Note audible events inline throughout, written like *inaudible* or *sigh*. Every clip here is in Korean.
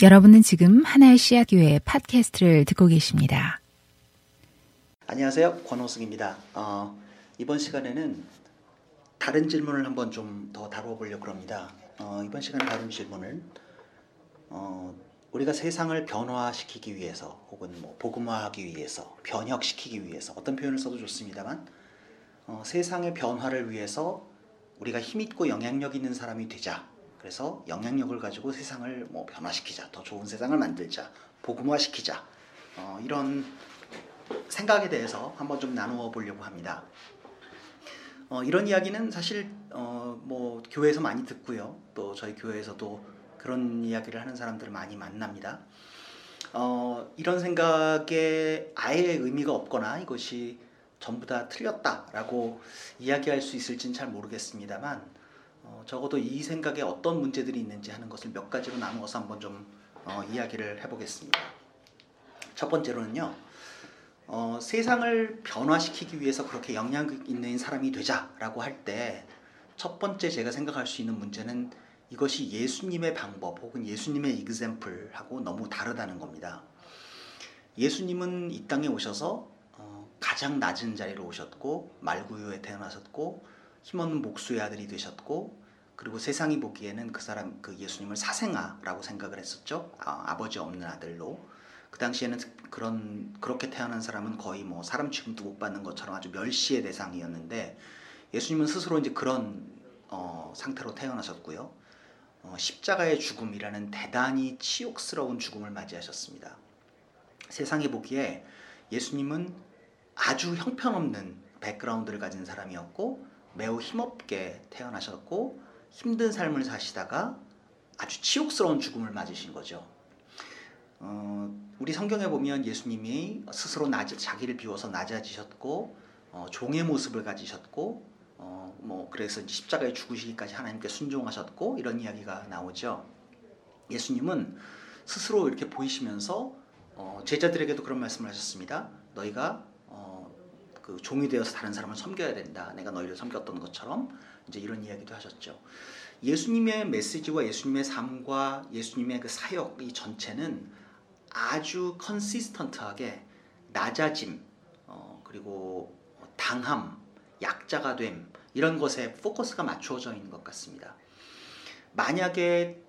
여러분은 지금 하나의 씨앗 교회 팟캐스트를 듣고 계십니다. 안녕하세요. 권호승입니다. 어, 이번 시간에는 다른 질문을 한번 좀 더 다뤄보려고 합니다. 어, 이번 시간에 다룬 질문은 어, 우리가 세상을 변화시키기 위해서 혹은 뭐 복음화하기 위해서 변혁시키기 위해서 어떤 표현을 써도 좋습니다만 어, 세상의 변화를 위해서 우리가 힘있고 영향력 있는 사람이 되자 그래서 영향력을 가지고 세상을 뭐 변화시키자, 더 좋은 세상을 만들자, 복음화시키자 어, 이런 생각에 대해서 한번 좀 나누어 보려고 합니다. 어, 이런 이야기는 사실 어, 뭐 교회에서 많이 듣고요, 또 저희 교회에서도 그런 이야기를 하는 사람들을 많이 만납니다. 어, 이런 생각에 아예 의미가 없거나 이것이 전부 다 틀렸다라고 이야기할 수 있을지는 잘 모르겠습니다만 어, 적어도 이 생각에 어떤 문제들이 있는지 하는 것을 몇 가지로 나누어서 한번 좀 어, 이야기를 해보겠습니다. 첫 번째로는요, 어, 세상을 변화시키기 위해서 그렇게 영향 있는 사람이 되자라고 할 때 첫 번째 제가 생각할 수 있는 문제는 이것이 예수님의 방법 혹은 예수님의 이그샘플하고 너무 다르다는 겁니다. 예수님은 이 땅에 오셔서 어, 가장 낮은 자리로 오셨고 말구유에 태어나셨고 힘없는 목수의 아들이 되셨고 그리고 세상이 보기에는 그 사람 그 예수님을 사생아라고 생각을 했었죠. 아, 버지 없는 아들로. 그 당시에는 그런 그렇게 태어난 사람은 거의 뭐 사람 취급도 못 받는 것처럼 아주 멸시의 대상이었는데 예수님은 스스로 이제 그런 어, 상태로 태어나셨고요. 어, 십자가의 죽음이라는 대단히 치욕스러운 죽음을 맞이하셨습니다. 세상이 보기에 예수님은 아주 형편없는 백그라운드를 가진 사람이었고 매우 힘없게 태어나셨고 힘든 삶을 사시다가 아주 치욕스러운 죽음을 맞으신 거죠. 어, 우리 성경에 보면 예수님이 스스로 낮, 자기를 비워서 낮아지셨고 어, 종의 모습을 가지셨고 어, 뭐 그래서 십자가에 죽으시기까지 하나님께 순종하셨고 이런 이야기가 나오죠. 예수님은 스스로 이렇게 보이시면서 어, 제자들에게도 그런 말씀을 하셨습니다. 너희가 그 종이 되어서 다른 사람을 섬겨야 된다. 내가 너희를 섬겼던 것처럼 이제 이런 이야기도 하셨죠. 예수님의 메시지와 예수님의 삶과 예수님의 그 사역 이 전체는 아주 컨시스턴트하게 낮아짐 어, 그리고 당함, 약자가 됨 이런 것에 포커스가 맞추어져 있는 것 같습니다. 만약에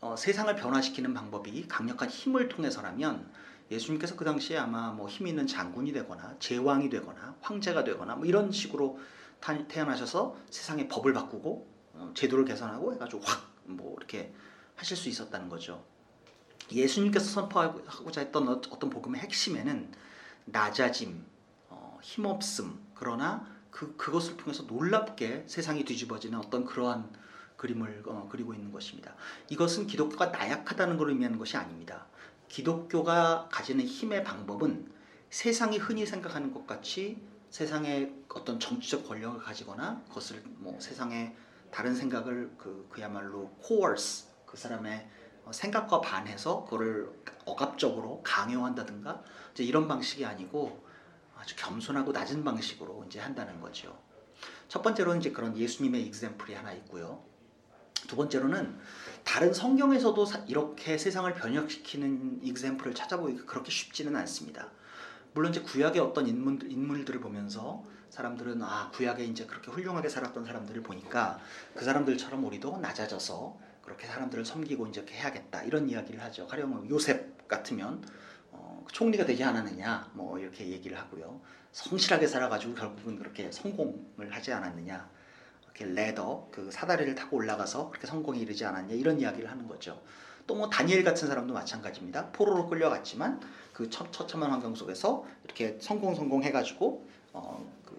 어, 세상을 변화시키는 방법이 강력한 힘을 통해서라면 예수님께서 그 당시에 아마 뭐 힘 있는 장군이 되거나 제왕이 되거나 황제가 되거나 뭐 이런 식으로 태어나셔서 세상의 법을 바꾸고 어, 제도를 개선하고 해가지고 확 뭐 이렇게 하실 수 있었다는 거죠. 예수님께서 선포하고자 했던 어떤 복음의 핵심에는 낮아짐, 어, 힘없음, 그러나 그, 그것을 통해서 놀랍게 세상이 뒤집어지는 어떤 그러한 그림을 어, 그리고 있는 것입니다. 이것은 기독교가 나약하다는 걸 의미하는 것이 아닙니다. 기독교가 가지는 힘의 방법은 세상이 흔히 생각하는 것 같이 세상의 어떤 정치적 권력을 가지거나 그것을 뭐 세상의 다른 생각을 그 그야말로 coerce 그 사람의 생각과 반해서 그거를 억압적으로 강요한다든가 이제 이런 방식이 아니고 아주 겸손하고 낮은 방식으로 이제 한다는 거죠. 첫 번째로는 이제 그런 예수님의 익sem플이 하나 있고요. 두 번째로는 다른 성경에서도 이렇게 세상을 변혁시키는 이그샘플을 찾아보기가 그렇게 쉽지는 않습니다. 물론 이제 구약의 어떤 인물, 인물들을 보면서 사람들은 아 구약에 이제 그렇게 훌륭하게 살았던 사람들을 보니까 그 사람들처럼 우리도 낮아져서 그렇게 사람들을 섬기고 이제 이렇게 해야겠다 이런 이야기를 하죠. 가령 요셉 같으면 어, 총리가 되지 않았느냐 뭐 이렇게 얘기를 하고요. 성실하게 살아가지고 결국은 그렇게 성공을 하지 않았느냐 레더 그 사다리를 타고 올라가서 그렇게 성공에 이르지 않았냐 이런 이야기를 하는 거죠. 또 뭐 다니엘 같은 사람도 마찬가지입니다. 포로로 끌려갔지만 그 처참한 환경 속에서 이렇게 성공 성공 해가지고 어, 그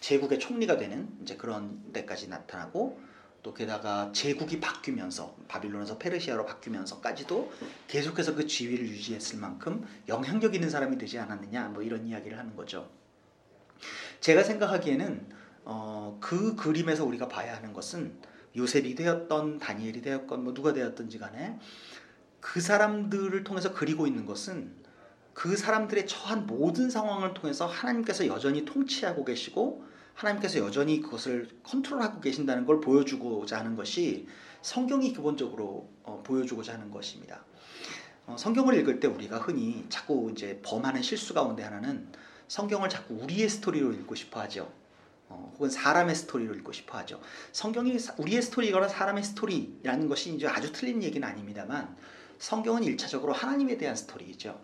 제국의 총리가 되는 이제 그런 데까지 나타나고 또 게다가 제국이 바뀌면서 바빌론에서 페르시아로 바뀌면서까지도 계속해서 그 지위를 유지했을 만큼 영향력 있는 사람이 되지 않았느냐 뭐 이런 이야기를 하는 거죠. 제가 생각하기에는 어, 그 그림에서 우리가 봐야 하는 것은 요셉이 되었던 다니엘이 되었건 뭐 누가 되었든지 간에 그 사람들을 통해서 그리고 있는 것은 그 사람들의 처한 모든 상황을 통해서 하나님께서 여전히 통치하고 계시고 하나님께서 여전히 그것을 컨트롤하고 계신다는 걸 보여주고자 하는 것이 성경이 기본적으로 어, 보여주고자 하는 것입니다. 어, 성경을 읽을 때 우리가 흔히 자꾸 이제 범하는 실수 가운데 하나는 성경을 자꾸 우리의 스토리로 읽고 싶어 하죠. 어, 혹은 사람의 스토리로 읽고 싶어 하죠. 성경이 우리의 스토리거나 사람의 스토리라는 것이 이제 아주 틀린 얘기는 아닙니다만 성경은 일차적으로 하나님에 대한 스토리이죠.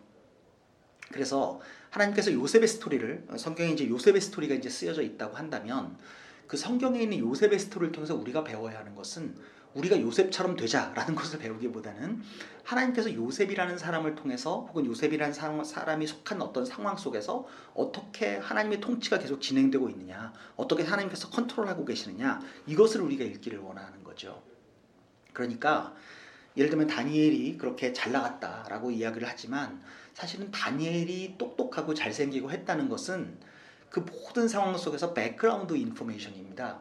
그래서 하나님께서 요셉의 스토리를 성경에 이제 요셉의 스토리가 이제 쓰여져 있다고 한다면 그 성경에 있는 요셉의 스토리를 통해서 우리가 배워야 하는 것은 우리가 요셉처럼 되자라는 *laughs* 것을 배우기보다는 하나님께서 요셉이라는 사람을 통해서 혹은 요셉이라는 사람이 속한 어떤 상황 속에서 어떻게 하나님의 통치가 계속 진행되고 있느냐, 어떻게 하나님께서 컨트롤하고 계시느냐, 이것을 우리가 읽기를 원하는 거죠. 그러니까 예를 들면 다니엘이 그렇게 잘 나갔다라고 이야기를 하지만 사실은 다니엘이 똑똑하고 잘생기고 했다는 것은 그 모든 상황 속에서 background information입니다.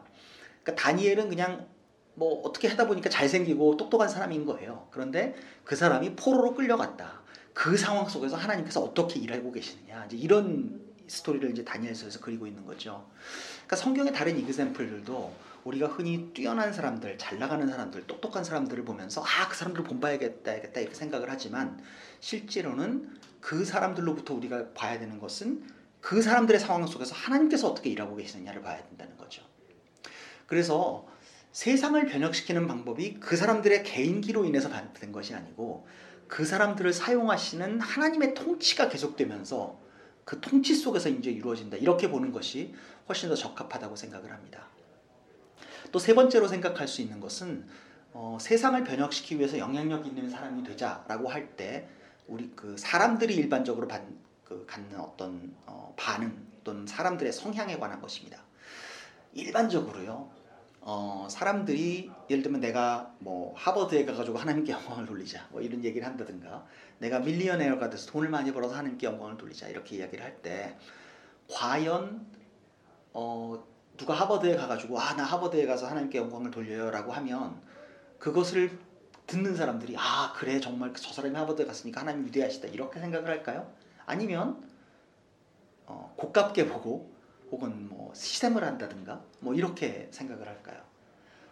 그러니까 다니엘은 그냥 뭐 어떻게 하다 보니까 잘생기고 똑똑한 사람인 거예요. 그런데 그 사람이 포로로 끌려갔다. 그 상황 속에서 하나님께서 어떻게 일하고 계시느냐. 이제 이런 스토리를 이제 다니엘서에서 그리고 있는 거죠. 그러니까 성경의 다른 이그샘플들도 우리가 흔히 뛰어난 사람들, 잘 나가는 사람들, 똑똑한 사람들을 보면서 아, 그 사람들을 본봐야겠다, 야겠다 이렇게 생각을 하지만 실제로는 그 사람들로부터 우리가 봐야 되는 것은 그 사람들의 상황 속에서 하나님께서 어떻게 일하고 계시느냐를 봐야 된다는 거죠. 그래서 세상을 변혁시키는 방법이 그 사람들의 개인기로 인해서 된 것이 아니고 그 사람들을 사용하시는 하나님의 통치가 계속되면서 그 통치 속에서 이제 이루어진다. 이렇게 보는 것이 훨씬 더 적합하다고 생각을 합니다. 또 세 번째로 생각할 수 있는 것은 어, 세상을 변혁시키기 위해서 영향력 있는 사람이 되자라고 할 때 우리 그 사람들이 일반적으로 받, 그 갖는 어떤 어, 반응 또는 사람들의 성향에 관한 것입니다. 일반적으로요. 어, 사람들이 예를 들면 내가 뭐 하버드에 가가지고 하나님께 영광을 돌리자 뭐 이런 얘기를 한다든가 내가 밀리언에어가 돼서 돈을 많이 벌어서 하나님께 영광을 돌리자 이렇게 이야기를 할 때 과연 어, 누가 하버드에 가가지고 아 나 하버드에 가서 하나님께 영광을 돌려요라고 하면 그것을 듣는 사람들이 아 그래 정말 저 사람이 하버드에 갔으니까 하나님 위대하시다 이렇게 생각을 할까요? 아니면 어, 고깝게 보고 혹은 뭐 시샘을 한다든가 뭐 이렇게 생각을 할까요?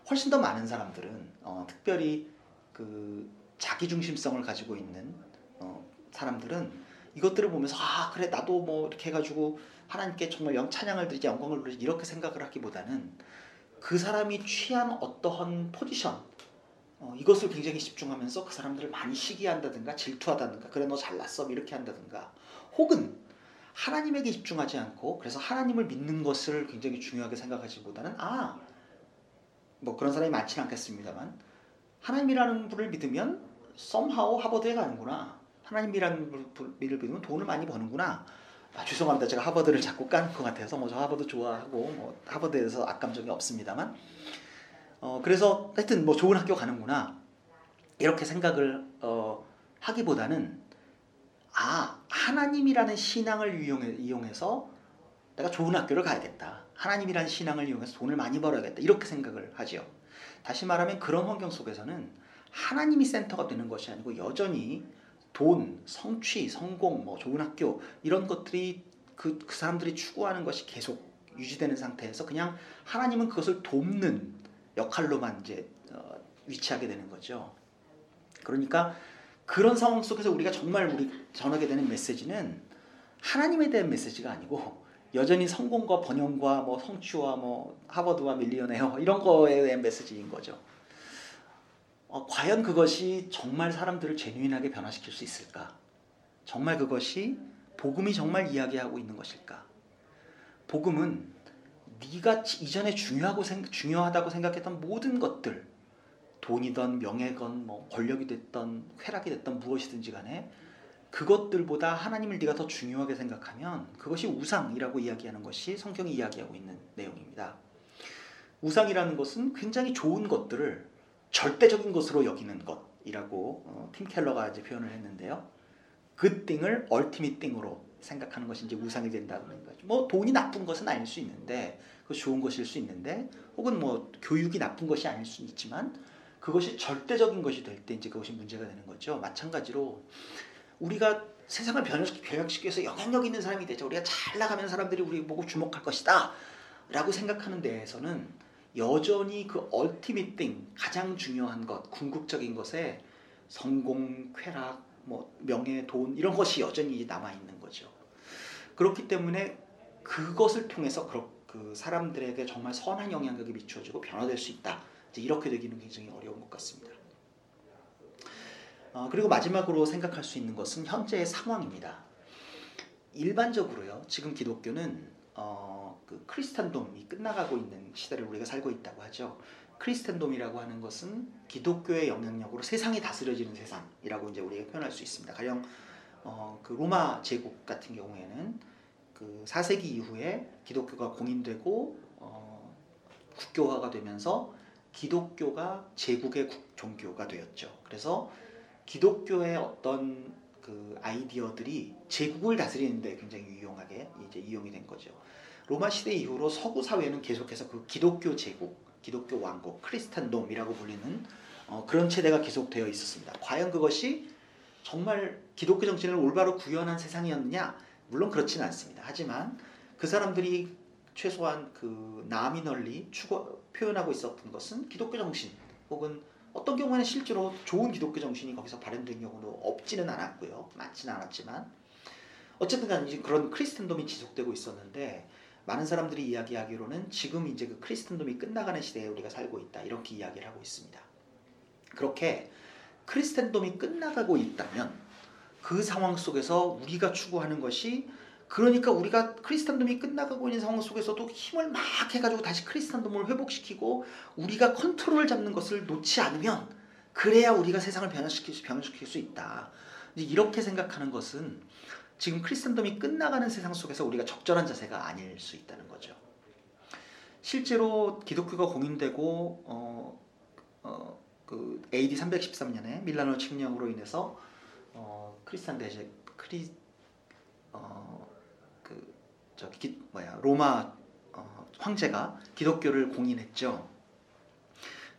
훨씬 더 많은 사람들은 어, 특별히 그 자기 중심성을 가지고 있는 어, 사람들은 이것들을 보면서 아 그래 나도 뭐 이렇게 해가지고 하나님께 정말 영 찬양을 드리지 영광을 드리지 이렇게 생각을 하기보다는 그 사람이 취한 어떠한 포지션 어, 이것을 굉장히 집중하면서 그 사람들을 많이 시기한다든가 질투하다든가 그래 너 잘났어 이렇게 한다든가 혹은 하나님에게 집중하지 않고 그래서 하나님을 믿는 것을 굉장히 중요하게 생각하지보다는 아 뭐 그런 사람이 많지는 않겠습니다만 하나님이라는 분을 믿으면 somehow 하버드에 가는구나. 하나님이라는 분을 믿으면 돈을 많이 버는구나. 아, 죄송합니다. 제가 하버드를 자꾸 까는 것 같아서 뭐 저 하버드 좋아하고 뭐 하버드에 대해서 악감정이 없습니다만. 어 그래서 하여튼 뭐 좋은 학교 가는구나. 이렇게 생각을 어 하기보다는 아 하나님이라는 신앙을 이용해, 이용해 서 내가 좋은 학교를 가야겠다. 하나님이라는 신앙을 이용해서 돈을 많이 벌어야겠다. 이렇게 생각을 하지요. 다시 말하면 그런 환경 속에서는 하나님이 센터가 되는 것이 아니고 여전히 돈, 성취, 성공, 뭐 좋은 학교 이런 것들이 그, 그 사람들이 추구하는 것이 계속 유지되는 상태에서 그냥 하나님은 그것을 돕는 역할로만 이제 어, 위치하게 되는 거죠. 그러니까 그런 상황 속에서 우리가 정말 우리 전하게 되는 메시지는 하나님에 대한 메시지가 아니고 여전히 성공과 번영과 뭐 성취와 뭐 하버드와 밀리언웨어 이런 거에 대한 메시지인 거죠. 어, 과연 그것이 정말 사람들을 제뉴인하게 변화시킬 수 있을까? 정말 그것이 복음이 정말 이야기하고 있는 것일까? 복음은 네가 이전에 중요하고 중요하다고 생각했던 모든 것들 돈이든 명예건 뭐 권력이 됐던 쾌락이 됐던 무엇이든지 간에 그것들보다 하나님을 네가 더 중요하게 생각하면 그것이 우상이라고 이야기하는 것이 성경이 이야기하고 있는 내용입니다. 우상이라는 것은 굉장히 좋은 것들을 절대적인 것으로 여기는 것이라고 어, 팀 켈러가 이제 표현을 했는데요. 그 띵을 얼티밋 띵으로 생각하는 것이 이제 우상이 된다는 거죠. 뭐 돈이 나쁜 것은 아닐 수 있는데 그 좋은 것일 수 있는데 혹은 뭐 교육이 나쁜 것이 아닐 수 있지만 그것이 절대적인 것이 될 때 이제 그것이 문제가 되는 거죠. 마찬가지로 우리가 세상을 변혁시키기 위해서 영향력 있는 사람이 되자 우리가 잘 나가면 사람들이 우리 보고 주목할 것이다 라고 생각하는 데에서는 여전히 그 얼티밋 띵 가장 중요한 것 궁극적인 것에 성공, 쾌락, 뭐 명예, 돈 이런 것이 여전히 남아 있는 거죠. 그렇기 때문에 그것을 통해서 그 사람들에게 정말 선한 영향력이 미쳐지고 변화될 수 있다. 이렇게 되기는 굉장히 어려운 것 같습니다. 어, 그리고 마지막으로 생각할 수 있는 것은 현재의 상황입니다. 일반적으로요, 지금 기독교는 어, 그 크리스탄돔이 끝나가고 있는 시대를 우리가 살고 있다고 하죠. 크리스탄돔이라고 하는 것은 기독교의 영향력으로 세상이 다스려지는 세상이라고 이제 우리가 표현할 수 있습니다. 가령 어, 그 로마 제국 같은 경우에는 그 4세기 이후에 기독교가 공인되고 어, 국교화가 되면서 기독교가 제국의 종교가 되었죠. 그래서 기독교의 어떤 그 아이디어들이 제국을 다스리는데 굉장히 유용하게 이제 이용이 된 거죠. 로마 시대 이후로 서구 사회는 계속해서 그 기독교 제국, 기독교 왕국, 크리스탄돔이라고 불리는 어, 그런 체제가 계속되어 있었습니다. 과연 그것이 정말 기독교 정신을 올바로 구현한 세상이었느냐? 물론 그렇지는 않습니다. 하지만 그 사람들이 최소한 그 남이 널리 추구, 표현하고 있었던 것은 기독교 정신 혹은 어떤 경우에는 실제로 좋은 기독교 정신이 거기서 발현된 경우도 없지는 않았고요. 많지는 않았지만 어쨌든 간에 그런 크리스텐돔이 지속되고 있었는데 많은 사람들이 이야기하기로는 지금 이제 그 크리스텐돔이 끝나가는 시대에 우리가 살고 있다. 이렇게 이야기를 하고 있습니다. 그렇게 크리스텐돔이 끝나가고 있다면 그 상황 속에서 우리가 추구하는 것이 그러니까 우리가 크리스탄돔이 끝나가고 있는 상황 속에서도 힘을 막 해가지고 다시 크리스탄돔을 회복시키고 우리가 컨트롤을 잡는 것을 놓지 않으면 그래야 우리가 세상을 변화시킬 수, 변화시킬 수 있다. 이렇게 생각하는 것은 지금 크리스탄돔이 끝나가는 세상 속에서 우리가 적절한 자세가 아닐 수 있다는 거죠. 실제로 기독교가 공인되고 어, 어, 그 AD 313년에 밀라노 칙령으로 인해서 어, 크리스탄 대제 크리 어, 저기 뭐야 로마 어, 황제가 기독교를 공인했죠.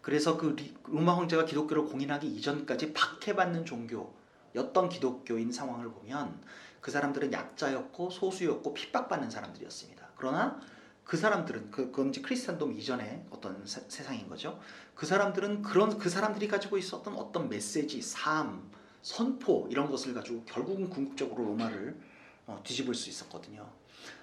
그래서 그 리, 로마 황제가 기독교를 공인하기 이전까지 박해받는 종교였던 기독교인 상황을 보면 그 사람들은 약자였고 소수였고 핍박받는 사람들이었습니다. 그러나 그 사람들은 그, 그건 이제 크리스탄돔 이전의 어떤 세, 세상인 거죠. 그 사람들은 그런 그 사람들이 가지고 있었던 어떤 메시지, 삶, 선포 이런 것을 가지고 결국은 궁극적으로 로마를 어, 뒤집을 수 있었거든요.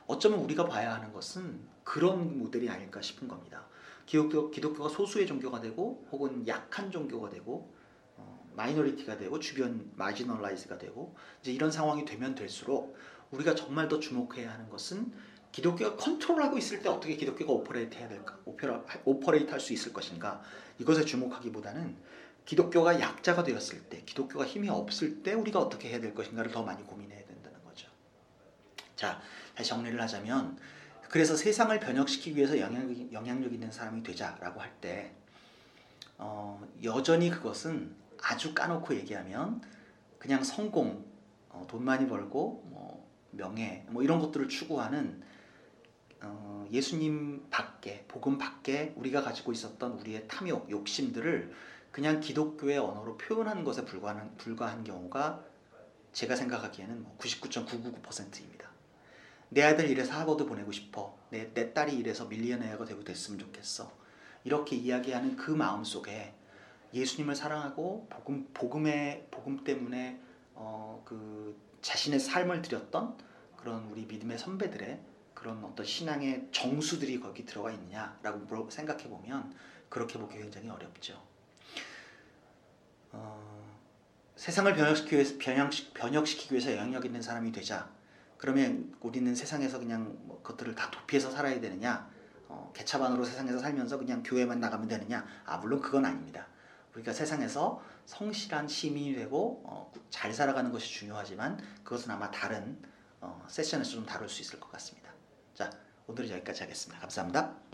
어쩌면 우리가 봐야 하는 것은 그런 모델이 아닐까 싶은 겁니다. 기독교, 기독교가 소수의 종교가 되고 혹은 약한 종교가 되고 어, minority가 되고 주변 marginalize가 되고 이제 이런 상황이 되면 될수록 우리가 정말 더 주목해야 하는 것은 기독교가 컨트롤하고 있을 때 어떻게 기독교가 operate 해야 될까? operate 할 수 있을 것인가? 이것에 주목하기보다는 기독교가 약자가 되었을 때, 기독교가 힘이 없을 때 우리가 어떻게 해야 될 것인가를 더 많이 고민해야. 자, 다시 정리를 하자면 그래서 세상을 변혁시키기 위해서 영향력, 영향력 있는 사람이 되자라고 할 때 어, 여전히 그것은 아주 까놓고 얘기하면 그냥 성공, 어, 돈 많이 벌고 뭐 명예 뭐 이런 것들을 추구하는 어, 예수님 밖에 복음 밖에 우리가 가지고 있었던 우리의 탐욕, 욕심들을 그냥 기독교의 언어로 표현하는 것에 불과한, 불과한 경우가 제가 생각하기에는 뭐 99.999%입니다. 내 아들 이래서 하버드 보내고 싶어. 내, 내 딸이 이래서 밀리언웨어가 되고 됐으면 좋겠어. 이렇게 이야기하는 그 마음 속에 예수님을 사랑하고 복음 복음의 복음 때문에 어, 그 자신의 삶을 드렸던 그런 우리 믿음의 선배들의 그런 어떤 신앙의 정수들이 거기 들어가 있느냐라고 생각해 보면 그렇게 보기 굉장히 어렵죠. 어, 세상을 변혁시키기 위해서, 변혁시키기 위해서 영향력 있는 사람이 되자 그러면 우리는 세상에서 그냥 뭐 그것들을 다 도피해서 살아야 되느냐? 어, 개차반으로 세상에서 살면서 그냥 교회만 나가면 되느냐? 아 물론 그건 아닙니다. 우리가 세상에서 성실한 시민이 되고 어, 잘 살아가는 것이 중요하지만 그것은 아마 다른 어, 세션에서 좀 다룰 수 있을 것 같습니다. 자 오늘은 여기까지 하겠습니다. 감사합니다.